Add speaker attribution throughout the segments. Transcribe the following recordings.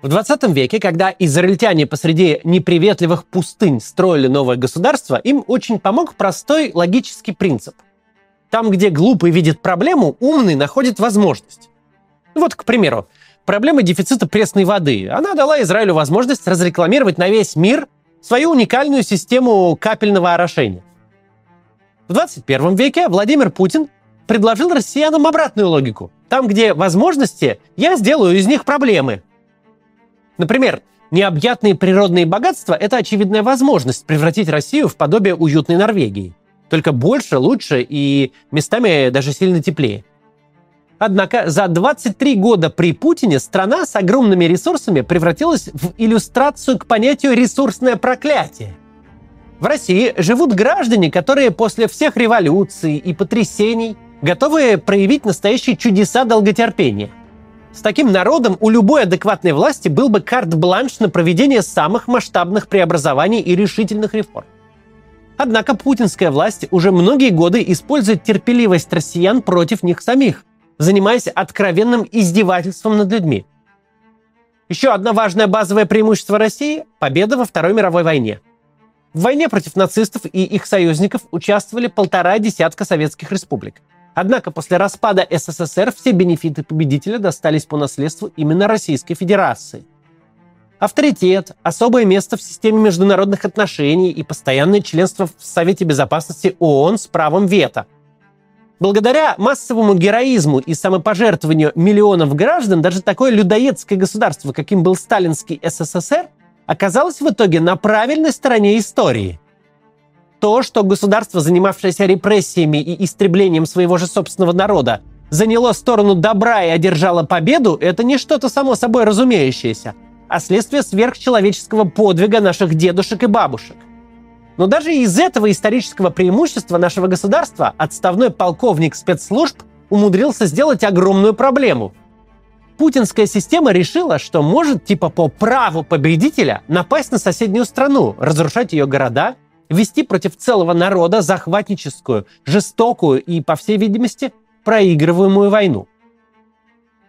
Speaker 1: В 20 веке, когда израильтяне посреди неприветливых пустынь строили новое государство, им очень помог простой логический принцип. Там, где глупый видит проблему, умный находит возможность. Вот, к примеру, проблема дефицита пресной воды. Она дала Израилю возможность разрекламировать на весь мир свою уникальную систему капельного орошения. В 21 веке Владимир Путин предложил россиянам обратную логику. Там, где возможности, я сделаю из них проблемы. Например, необъятные природные богатства – это очевидная возможность превратить Россию в подобие уютной Норвегии. Только больше, лучше и местами даже сильно теплее. Однако за 23 года при Путине страна с огромными ресурсами превратилась в иллюстрацию к понятию «ресурсное проклятие». В России живут граждане, которые после всех революций и потрясений готовы проявить настоящие чудеса долготерпения. С таким народом у любой адекватной власти был бы карт-бланш на проведение самых масштабных преобразований и решительных реформ. Однако путинская власть уже многие годы использует терпеливость россиян против них самих, занимаясь откровенным издевательством над людьми. Еще одно важное базовое преимущество России – победа во Второй мировой войне. В войне против нацистов и их союзников участвовали полтора десятка советских республик – Однако после распада СССР все бенефиты победителя достались по наследству именно Российской Федерации. Авторитет, особое место в системе международных отношений и постоянное членство в Совете Безопасности ООН с правом вето. Благодаря массовому героизму и самопожертвованию миллионов граждан, даже такое людоедское государство, каким был сталинский СССР, оказалось в итоге на правильной стороне истории – то, что государство, занимавшееся репрессиями и истреблением своего же собственного народа, заняло сторону добра и одержало победу, это не что-то само собой разумеющееся, а следствие сверхчеловеческого подвига наших дедушек и бабушек. Но даже из этого исторического преимущества нашего государства отставной полковник спецслужб умудрился сделать огромную проблему. Путинская система решила, что может типа по праву победителя напасть на соседнюю страну, разрушать ее города – вести против целого народа захватническую, жестокую и, по всей видимости, проигрываемую войну.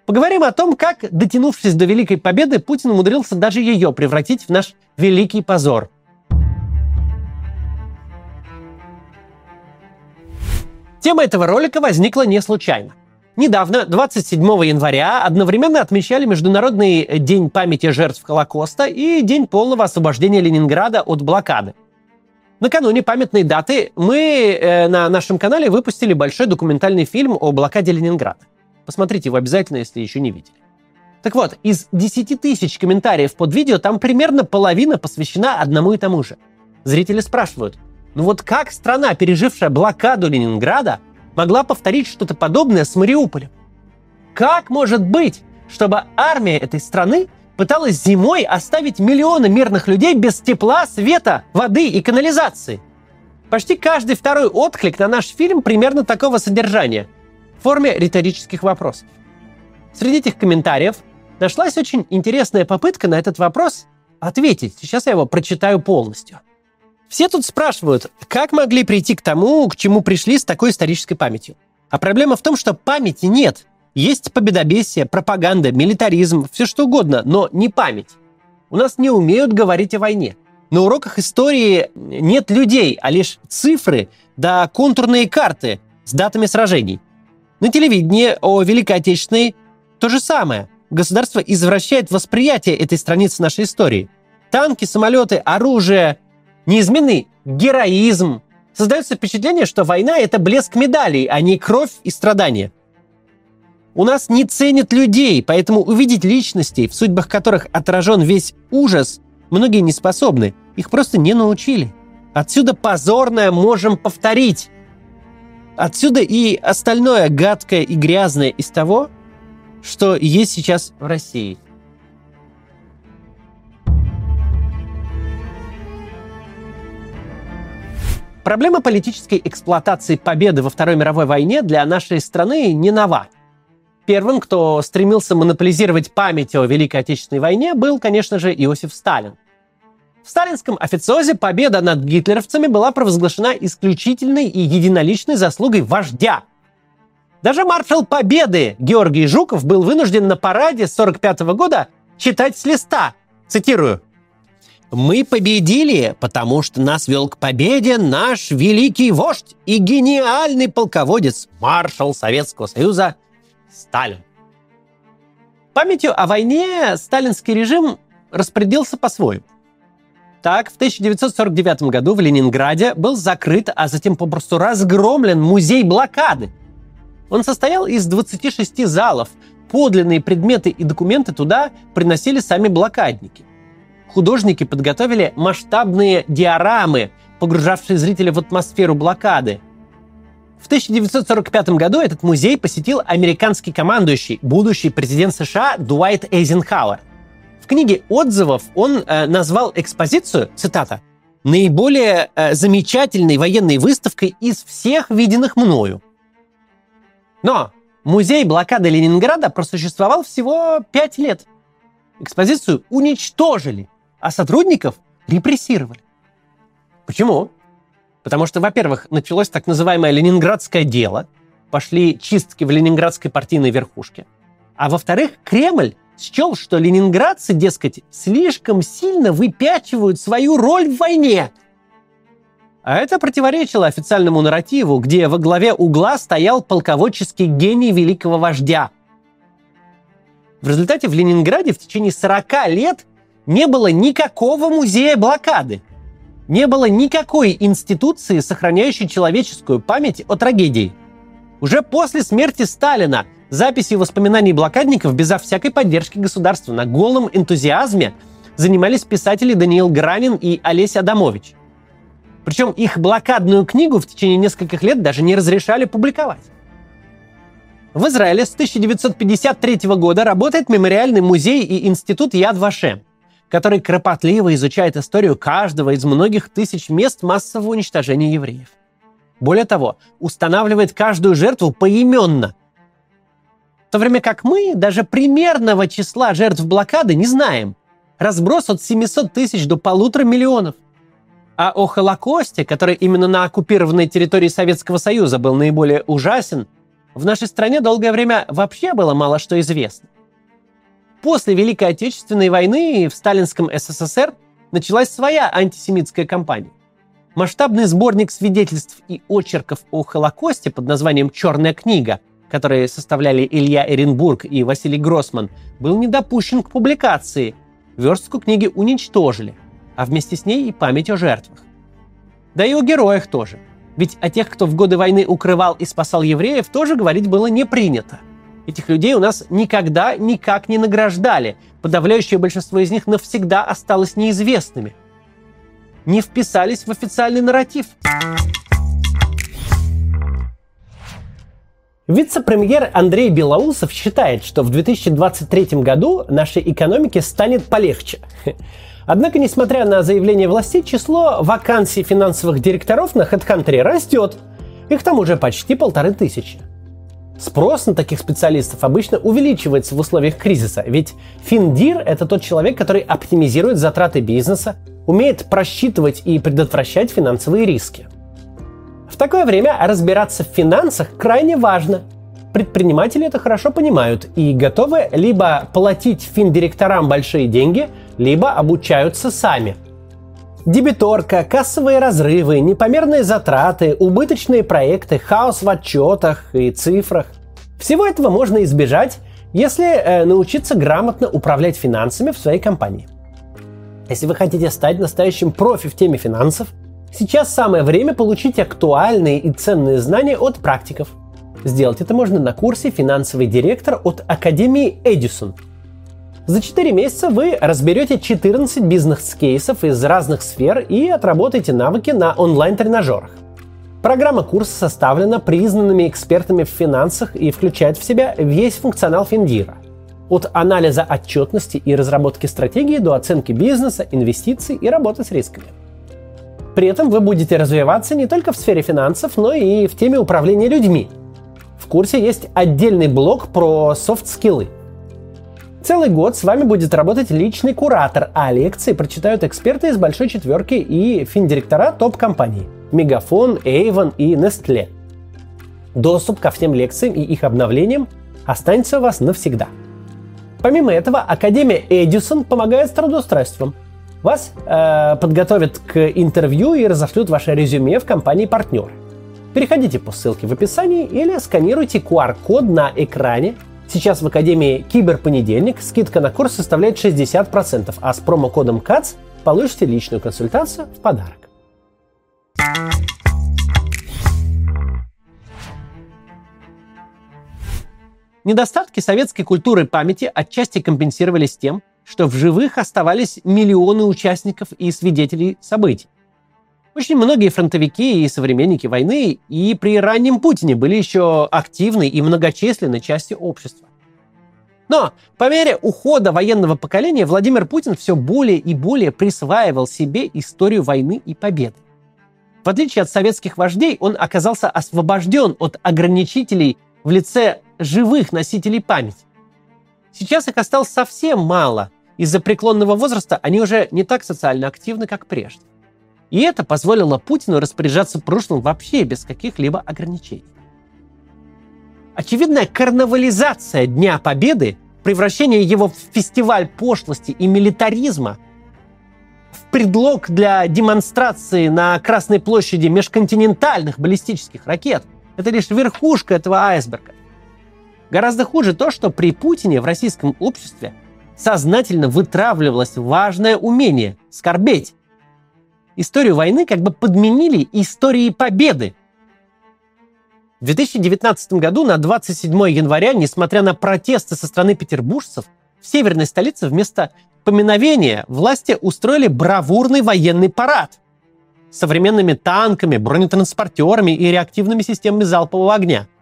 Speaker 1: Поговорим о том, как, дотянувшись до Великой Победы, Путин умудрился даже ее превратить в наш великий позор. Тема этого ролика возникла не случайно. Недавно, 27 января, одновременно отмечали Международный день памяти жертв Холокоста и День полного освобождения Ленинграда от блокады – Накануне памятной даты мы э, на нашем канале выпустили большой документальный фильм о блокаде Ленинграда. Посмотрите его обязательно, если еще не видели. Так вот, из 10 тысяч комментариев под видео там примерно половина посвящена одному и тому же. Зрители спрашивают, ну вот как страна, пережившая блокаду Ленинграда, могла повторить что-то подобное с Мариуполем? Как может быть, чтобы армия этой страны пыталась зимой оставить миллионы мирных людей без тепла, света, воды и канализации. Почти каждый второй отклик на наш фильм примерно такого содержания в форме риторических вопросов. Среди этих комментариев нашлась очень интересная попытка на этот вопрос ответить. Сейчас я его прочитаю полностью. Все тут спрашивают, как могли прийти к тому, к чему пришли с такой исторической памятью. А проблема в том, что памяти нет. Есть победобесие, пропаганда, милитаризм, все что угодно, но не память. У нас не умеют говорить о войне. На уроках истории нет людей, а лишь цифры да контурные карты с датами сражений. На телевидении о Великой Отечественной то же самое. Государство извращает восприятие этой страницы нашей истории. Танки, самолеты, оружие, неизменный героизм. Создается впечатление, что война – это блеск медалей, а не кровь и страдания – у нас не ценят людей, поэтому увидеть личностей, в судьбах которых отражен весь ужас, многие не способны. Их просто не научили. Отсюда позорное можем повторить. Отсюда и остальное гадкое и грязное из того, что есть сейчас в России. Проблема политической эксплуатации победы во Второй мировой войне для нашей страны не нова – Первым, кто стремился монополизировать память о Великой Отечественной войне, был, конечно же, Иосиф Сталин. В сталинском официозе победа над гитлеровцами была провозглашена исключительной и единоличной заслугой вождя. Даже маршал Победы Георгий Жуков был вынужден на параде 1945 года читать с листа. Цитирую. Мы победили, потому что нас вел к победе наш великий вождь и гениальный полководец, маршал Советского Союза Сталин. Памятью о войне сталинский режим распорядился по-своему. Так, в 1949 году в Ленинграде был закрыт, а затем попросту разгромлен музей блокады. Он состоял из 26 залов. Подлинные предметы и документы туда приносили сами блокадники художники подготовили масштабные диорамы, погружавшие зрителя в атмосферу блокады. В 1945 году этот музей посетил американский командующий, будущий президент США Дуайт Эйзенхауэр. В книге отзывов он э, назвал экспозицию, цитата, наиболее э, замечательной военной выставкой из всех виденных мною. Но музей блокады Ленинграда просуществовал всего пять лет. Экспозицию уничтожили а сотрудников репрессировали. Почему? Потому что, во-первых, началось так называемое ленинградское дело, пошли чистки в ленинградской партийной верхушке. А во-вторых, Кремль счел, что ленинградцы, дескать, слишком сильно выпячивают свою роль в войне. А это противоречило официальному нарративу, где во главе угла стоял полководческий гений великого вождя. В результате в Ленинграде в течение 40 лет не было никакого музея блокады. Не было никакой институции, сохраняющей человеческую память о трагедии. Уже после смерти Сталина записи воспоминаний блокадников безо всякой поддержки государства на голом энтузиазме занимались писатели Даниил Гранин и Олеся Адамович. Причем их блокадную книгу в течение нескольких лет даже не разрешали публиковать. В Израиле с 1953 года работает мемориальный музей и институт Яд Вашем который кропотливо изучает историю каждого из многих тысяч мест массового уничтожения евреев. Более того, устанавливает каждую жертву поименно. В то время как мы даже примерного числа жертв блокады не знаем. Разброс от 700 тысяч до полутора миллионов. А о Холокосте, который именно на оккупированной территории Советского Союза был наиболее ужасен, в нашей стране долгое время вообще было мало что известно. После Великой Отечественной войны в сталинском СССР началась своя антисемитская кампания. Масштабный сборник свидетельств и очерков о Холокосте под названием «Черная книга», которые составляли Илья Эренбург и Василий Гроссман, был не допущен к публикации. Верстку книги уничтожили, а вместе с ней и память о жертвах. Да и о героях тоже. Ведь о тех, кто в годы войны укрывал и спасал евреев, тоже говорить было не принято. Этих людей у нас никогда никак не награждали. Подавляющее большинство из них навсегда осталось неизвестными. Не вписались в официальный нарратив. Вице-премьер Андрей Белоусов считает, что в 2023 году нашей экономике станет полегче. Однако, несмотря на заявление властей, число вакансий финансовых директоров на HeadHunter растет. Их там уже почти полторы тысячи. Спрос на таких специалистов обычно увеличивается в условиях кризиса, ведь финдир – это тот человек, который оптимизирует затраты бизнеса, умеет просчитывать и предотвращать финансовые риски. В такое время разбираться в финансах крайне важно. Предприниматели это хорошо понимают и готовы либо платить финдиректорам большие деньги, либо обучаются сами – Дебиторка, кассовые разрывы, непомерные затраты, убыточные проекты, хаос в отчетах и цифрах. Всего этого можно избежать, если э, научиться грамотно управлять финансами в своей компании. Если вы хотите стать настоящим профи в теме финансов, сейчас самое время получить актуальные и ценные знания от практиков. Сделать это можно на курсе «Финансовый директор» от Академии Эдисон – за 4 месяца вы разберете 14 бизнес-кейсов из разных сфер и отработаете навыки на онлайн-тренажерах. Программа курса составлена признанными экспертами в финансах и включает в себя весь функционал Финдира. От анализа отчетности и разработки стратегии до оценки бизнеса, инвестиций и работы с рисками. При этом вы будете развиваться не только в сфере финансов, но и в теме управления людьми. В курсе есть отдельный блок про софт-скиллы – Целый год с вами будет работать личный куратор, а лекции прочитают эксперты из большой четверки и финдиректора топ-компаний – Мегафон, Avon и Nestle. Доступ ко всем лекциям и их обновлениям останется у вас навсегда. Помимо этого, Академия Эдисон помогает с трудоустройством. Вас э, подготовят к интервью и разошлют ваше резюме в компании партнер. Переходите по ссылке в описании или сканируйте QR-код на экране. Сейчас в Академии Киберпонедельник скидка на курс составляет 60%, а с промокодом КАЦ получите личную консультацию в подарок. Недостатки советской культуры памяти отчасти компенсировались тем, что в живых оставались миллионы участников и свидетелей событий. Очень многие фронтовики и современники войны и при раннем Путине были еще активной и многочисленной частью общества. Но по мере ухода военного поколения Владимир Путин все более и более присваивал себе историю войны и победы. В отличие от советских вождей, он оказался освобожден от ограничителей в лице живых носителей памяти. Сейчас их осталось совсем мало. Из-за преклонного возраста они уже не так социально активны, как прежде. И это позволило Путину распоряжаться прошлым вообще без каких-либо ограничений. Очевидная карнавализация Дня Победы, превращение его в фестиваль пошлости и милитаризма, в предлог для демонстрации на Красной площади межконтинентальных баллистических ракет – это лишь верхушка этого айсберга. Гораздо хуже то, что при Путине в российском обществе сознательно вытравливалось важное умение – скорбеть. Историю войны как бы подменили историей победы. В 2019 году на 27 января, несмотря на протесты со стороны петербуржцев, в северной столице вместо поминовения власти устроили бравурный военный парад с современными танками, бронетранспортерами и реактивными системами залпового огня –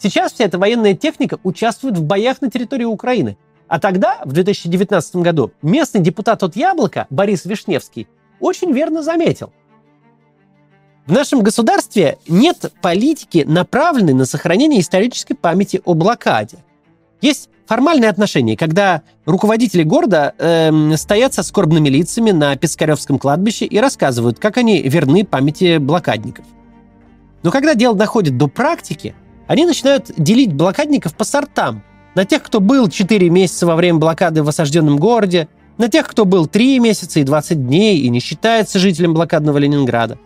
Speaker 1: Сейчас вся эта военная техника участвует в боях на территории Украины. А тогда, в 2019 году, местный депутат от «Яблока» Борис Вишневский очень верно заметил. В нашем государстве нет политики, направленной на сохранение исторической памяти о блокаде. Есть формальные отношения, когда руководители города э, стоят со скорбными лицами на Пискаревском кладбище и рассказывают, как они верны памяти блокадников. Но когда дело доходит до практики, они начинают делить блокадников по сортам. На тех, кто был 4 месяца во время блокады в осажденном городе, на тех, кто был 3 месяца и 20 дней и не считается жителем блокадного Ленинграда.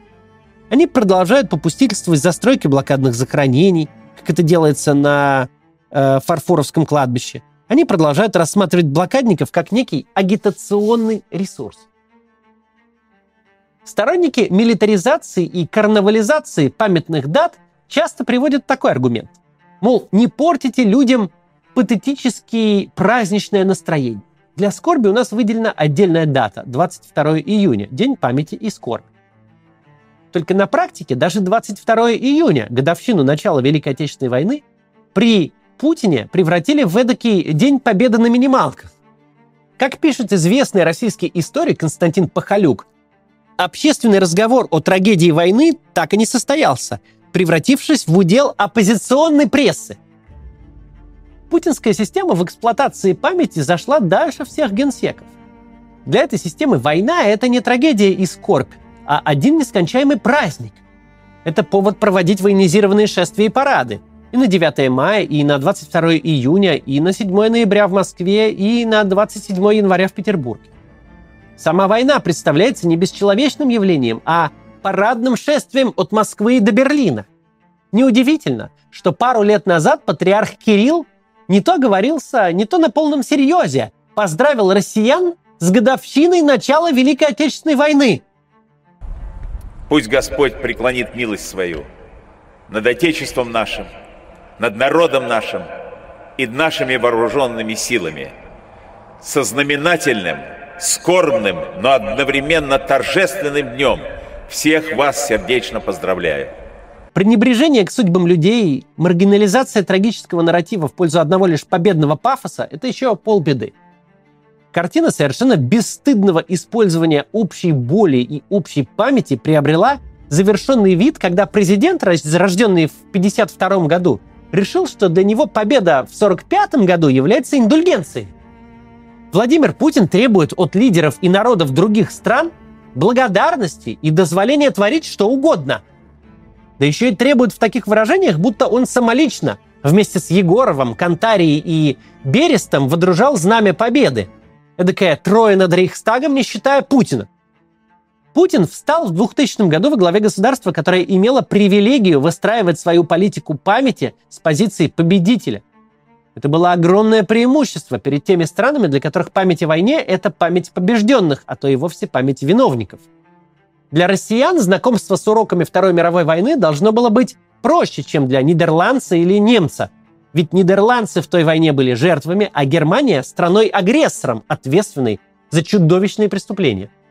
Speaker 1: Они продолжают попустительствовать застройке блокадных захоронений, как это делается на э, Фарфоровском кладбище. Они продолжают рассматривать блокадников как некий агитационный ресурс. Сторонники милитаризации и карнавализации памятных дат часто приводят такой аргумент. Мол, не портите людям патетически праздничное настроение. Для скорби у нас выделена отдельная дата – 22 июня, День памяти и скорби. Только на практике даже 22 июня, годовщину начала Великой Отечественной войны, при Путине превратили в эдакий День Победы на минималках. Как пишет известный российский историк Константин Пахалюк, общественный разговор о трагедии войны так и не состоялся – превратившись в удел оппозиционной прессы. Путинская система в эксплуатации памяти зашла дальше всех генсеков. Для этой системы война – это не трагедия и скорбь, а один нескончаемый праздник. Это повод проводить военизированные шествия и парады. И на 9 мая, и на 22 июня, и на 7 ноября в Москве, и на 27 января в Петербурге. Сама война представляется не бесчеловечным явлением, а парадным шествием от Москвы до Берлина. Неудивительно, что пару лет назад патриарх Кирилл не то говорился, не то на полном серьезе поздравил россиян с годовщиной начала Великой Отечественной войны.
Speaker 2: Пусть Господь преклонит милость свою над Отечеством нашим, над народом нашим и нашими вооруженными силами, со знаменательным, скорбным, но одновременно торжественным днем – всех вас сердечно поздравляю.
Speaker 1: Пренебрежение к судьбам людей, маргинализация трагического нарратива в пользу одного лишь победного пафоса – это еще полбеды. Картина совершенно бесстыдного использования общей боли и общей памяти приобрела завершенный вид, когда президент, рожденный в 1952 году, решил, что для него победа в 1945 году является индульгенцией. Владимир Путин требует от лидеров и народов других стран благодарности и дозволения творить что угодно. Да еще и требует в таких выражениях, будто он самолично Вместе с Егоровым, Кантарией и Берестом водружал знамя победы. Эдакая трое над Рейхстагом, не считая Путина. Путин встал в 2000 году во главе государства, которое имело привилегию выстраивать свою политику памяти с позиции победителя. Это было огромное преимущество перед теми странами, для которых память о войне – это память побежденных, а то и вовсе память виновников. Для россиян знакомство с уроками Второй мировой войны должно было быть проще, чем для нидерландца или немца. Ведь нидерландцы в той войне были жертвами, а Германия – страной-агрессором, ответственной за чудовищные преступления –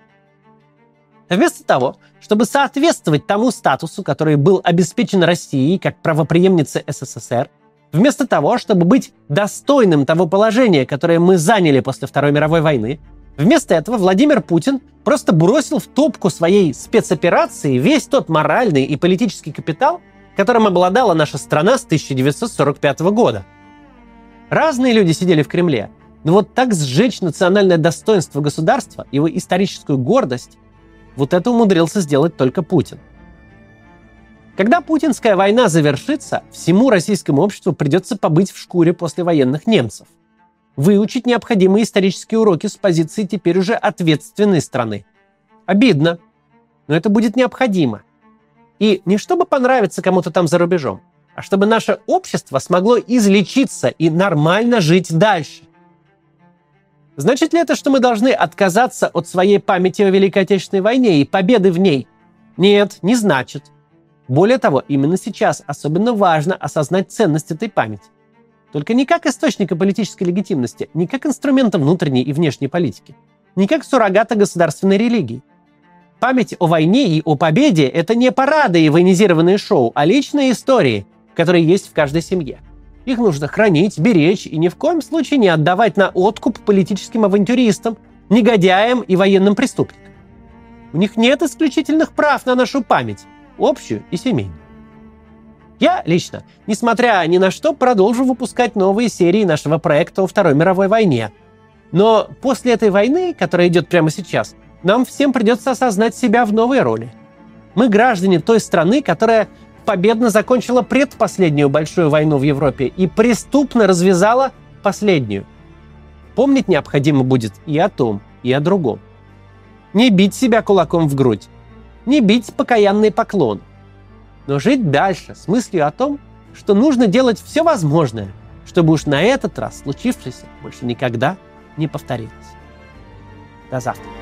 Speaker 1: Вместо того, чтобы соответствовать тому статусу, который был обеспечен Россией как правоприемнице СССР, вместо того, чтобы быть достойным того положения, которое мы заняли после Второй мировой войны, вместо этого Владимир Путин просто бросил в топку своей спецоперации весь тот моральный и политический капитал, которым обладала наша страна с 1945 года. Разные люди сидели в Кремле, но вот так сжечь национальное достоинство государства, его историческую гордость, вот это умудрился сделать только Путин. Когда путинская война завершится, всему российскому обществу придется побыть в шкуре послевоенных немцев. Выучить необходимые исторические уроки с позиции теперь уже ответственной страны. Обидно, но это будет необходимо. И не чтобы понравиться кому-то там за рубежом, а чтобы наше общество смогло излечиться и нормально жить дальше. Значит ли это, что мы должны отказаться от своей памяти о Великой Отечественной войне и победы в ней? Нет, не значит. Более того, именно сейчас особенно важно осознать ценность этой памяти. Только не как источника политической легитимности, не как инструмента внутренней и внешней политики, не как суррогата государственной религии. Память о войне и о победе – это не парады и военизированные шоу, а личные истории, которые есть в каждой семье – их нужно хранить, беречь и ни в коем случае не отдавать на откуп политическим авантюристам, негодяям и военным преступникам. У них нет исключительных прав на нашу память, общую и семейную. Я лично, несмотря ни на что, продолжу выпускать новые серии нашего проекта о Второй мировой войне. Но после этой войны, которая идет прямо сейчас, нам всем придется осознать себя в новой роли. Мы граждане той страны, которая победно закончила предпоследнюю большую войну в Европе и преступно развязала последнюю. Помнить необходимо будет и о том, и о другом. Не бить себя кулаком в грудь, не бить покаянный поклон, но жить дальше с мыслью о том, что нужно делать все возможное, чтобы уж на этот раз случившееся больше никогда не повторилось. До завтра.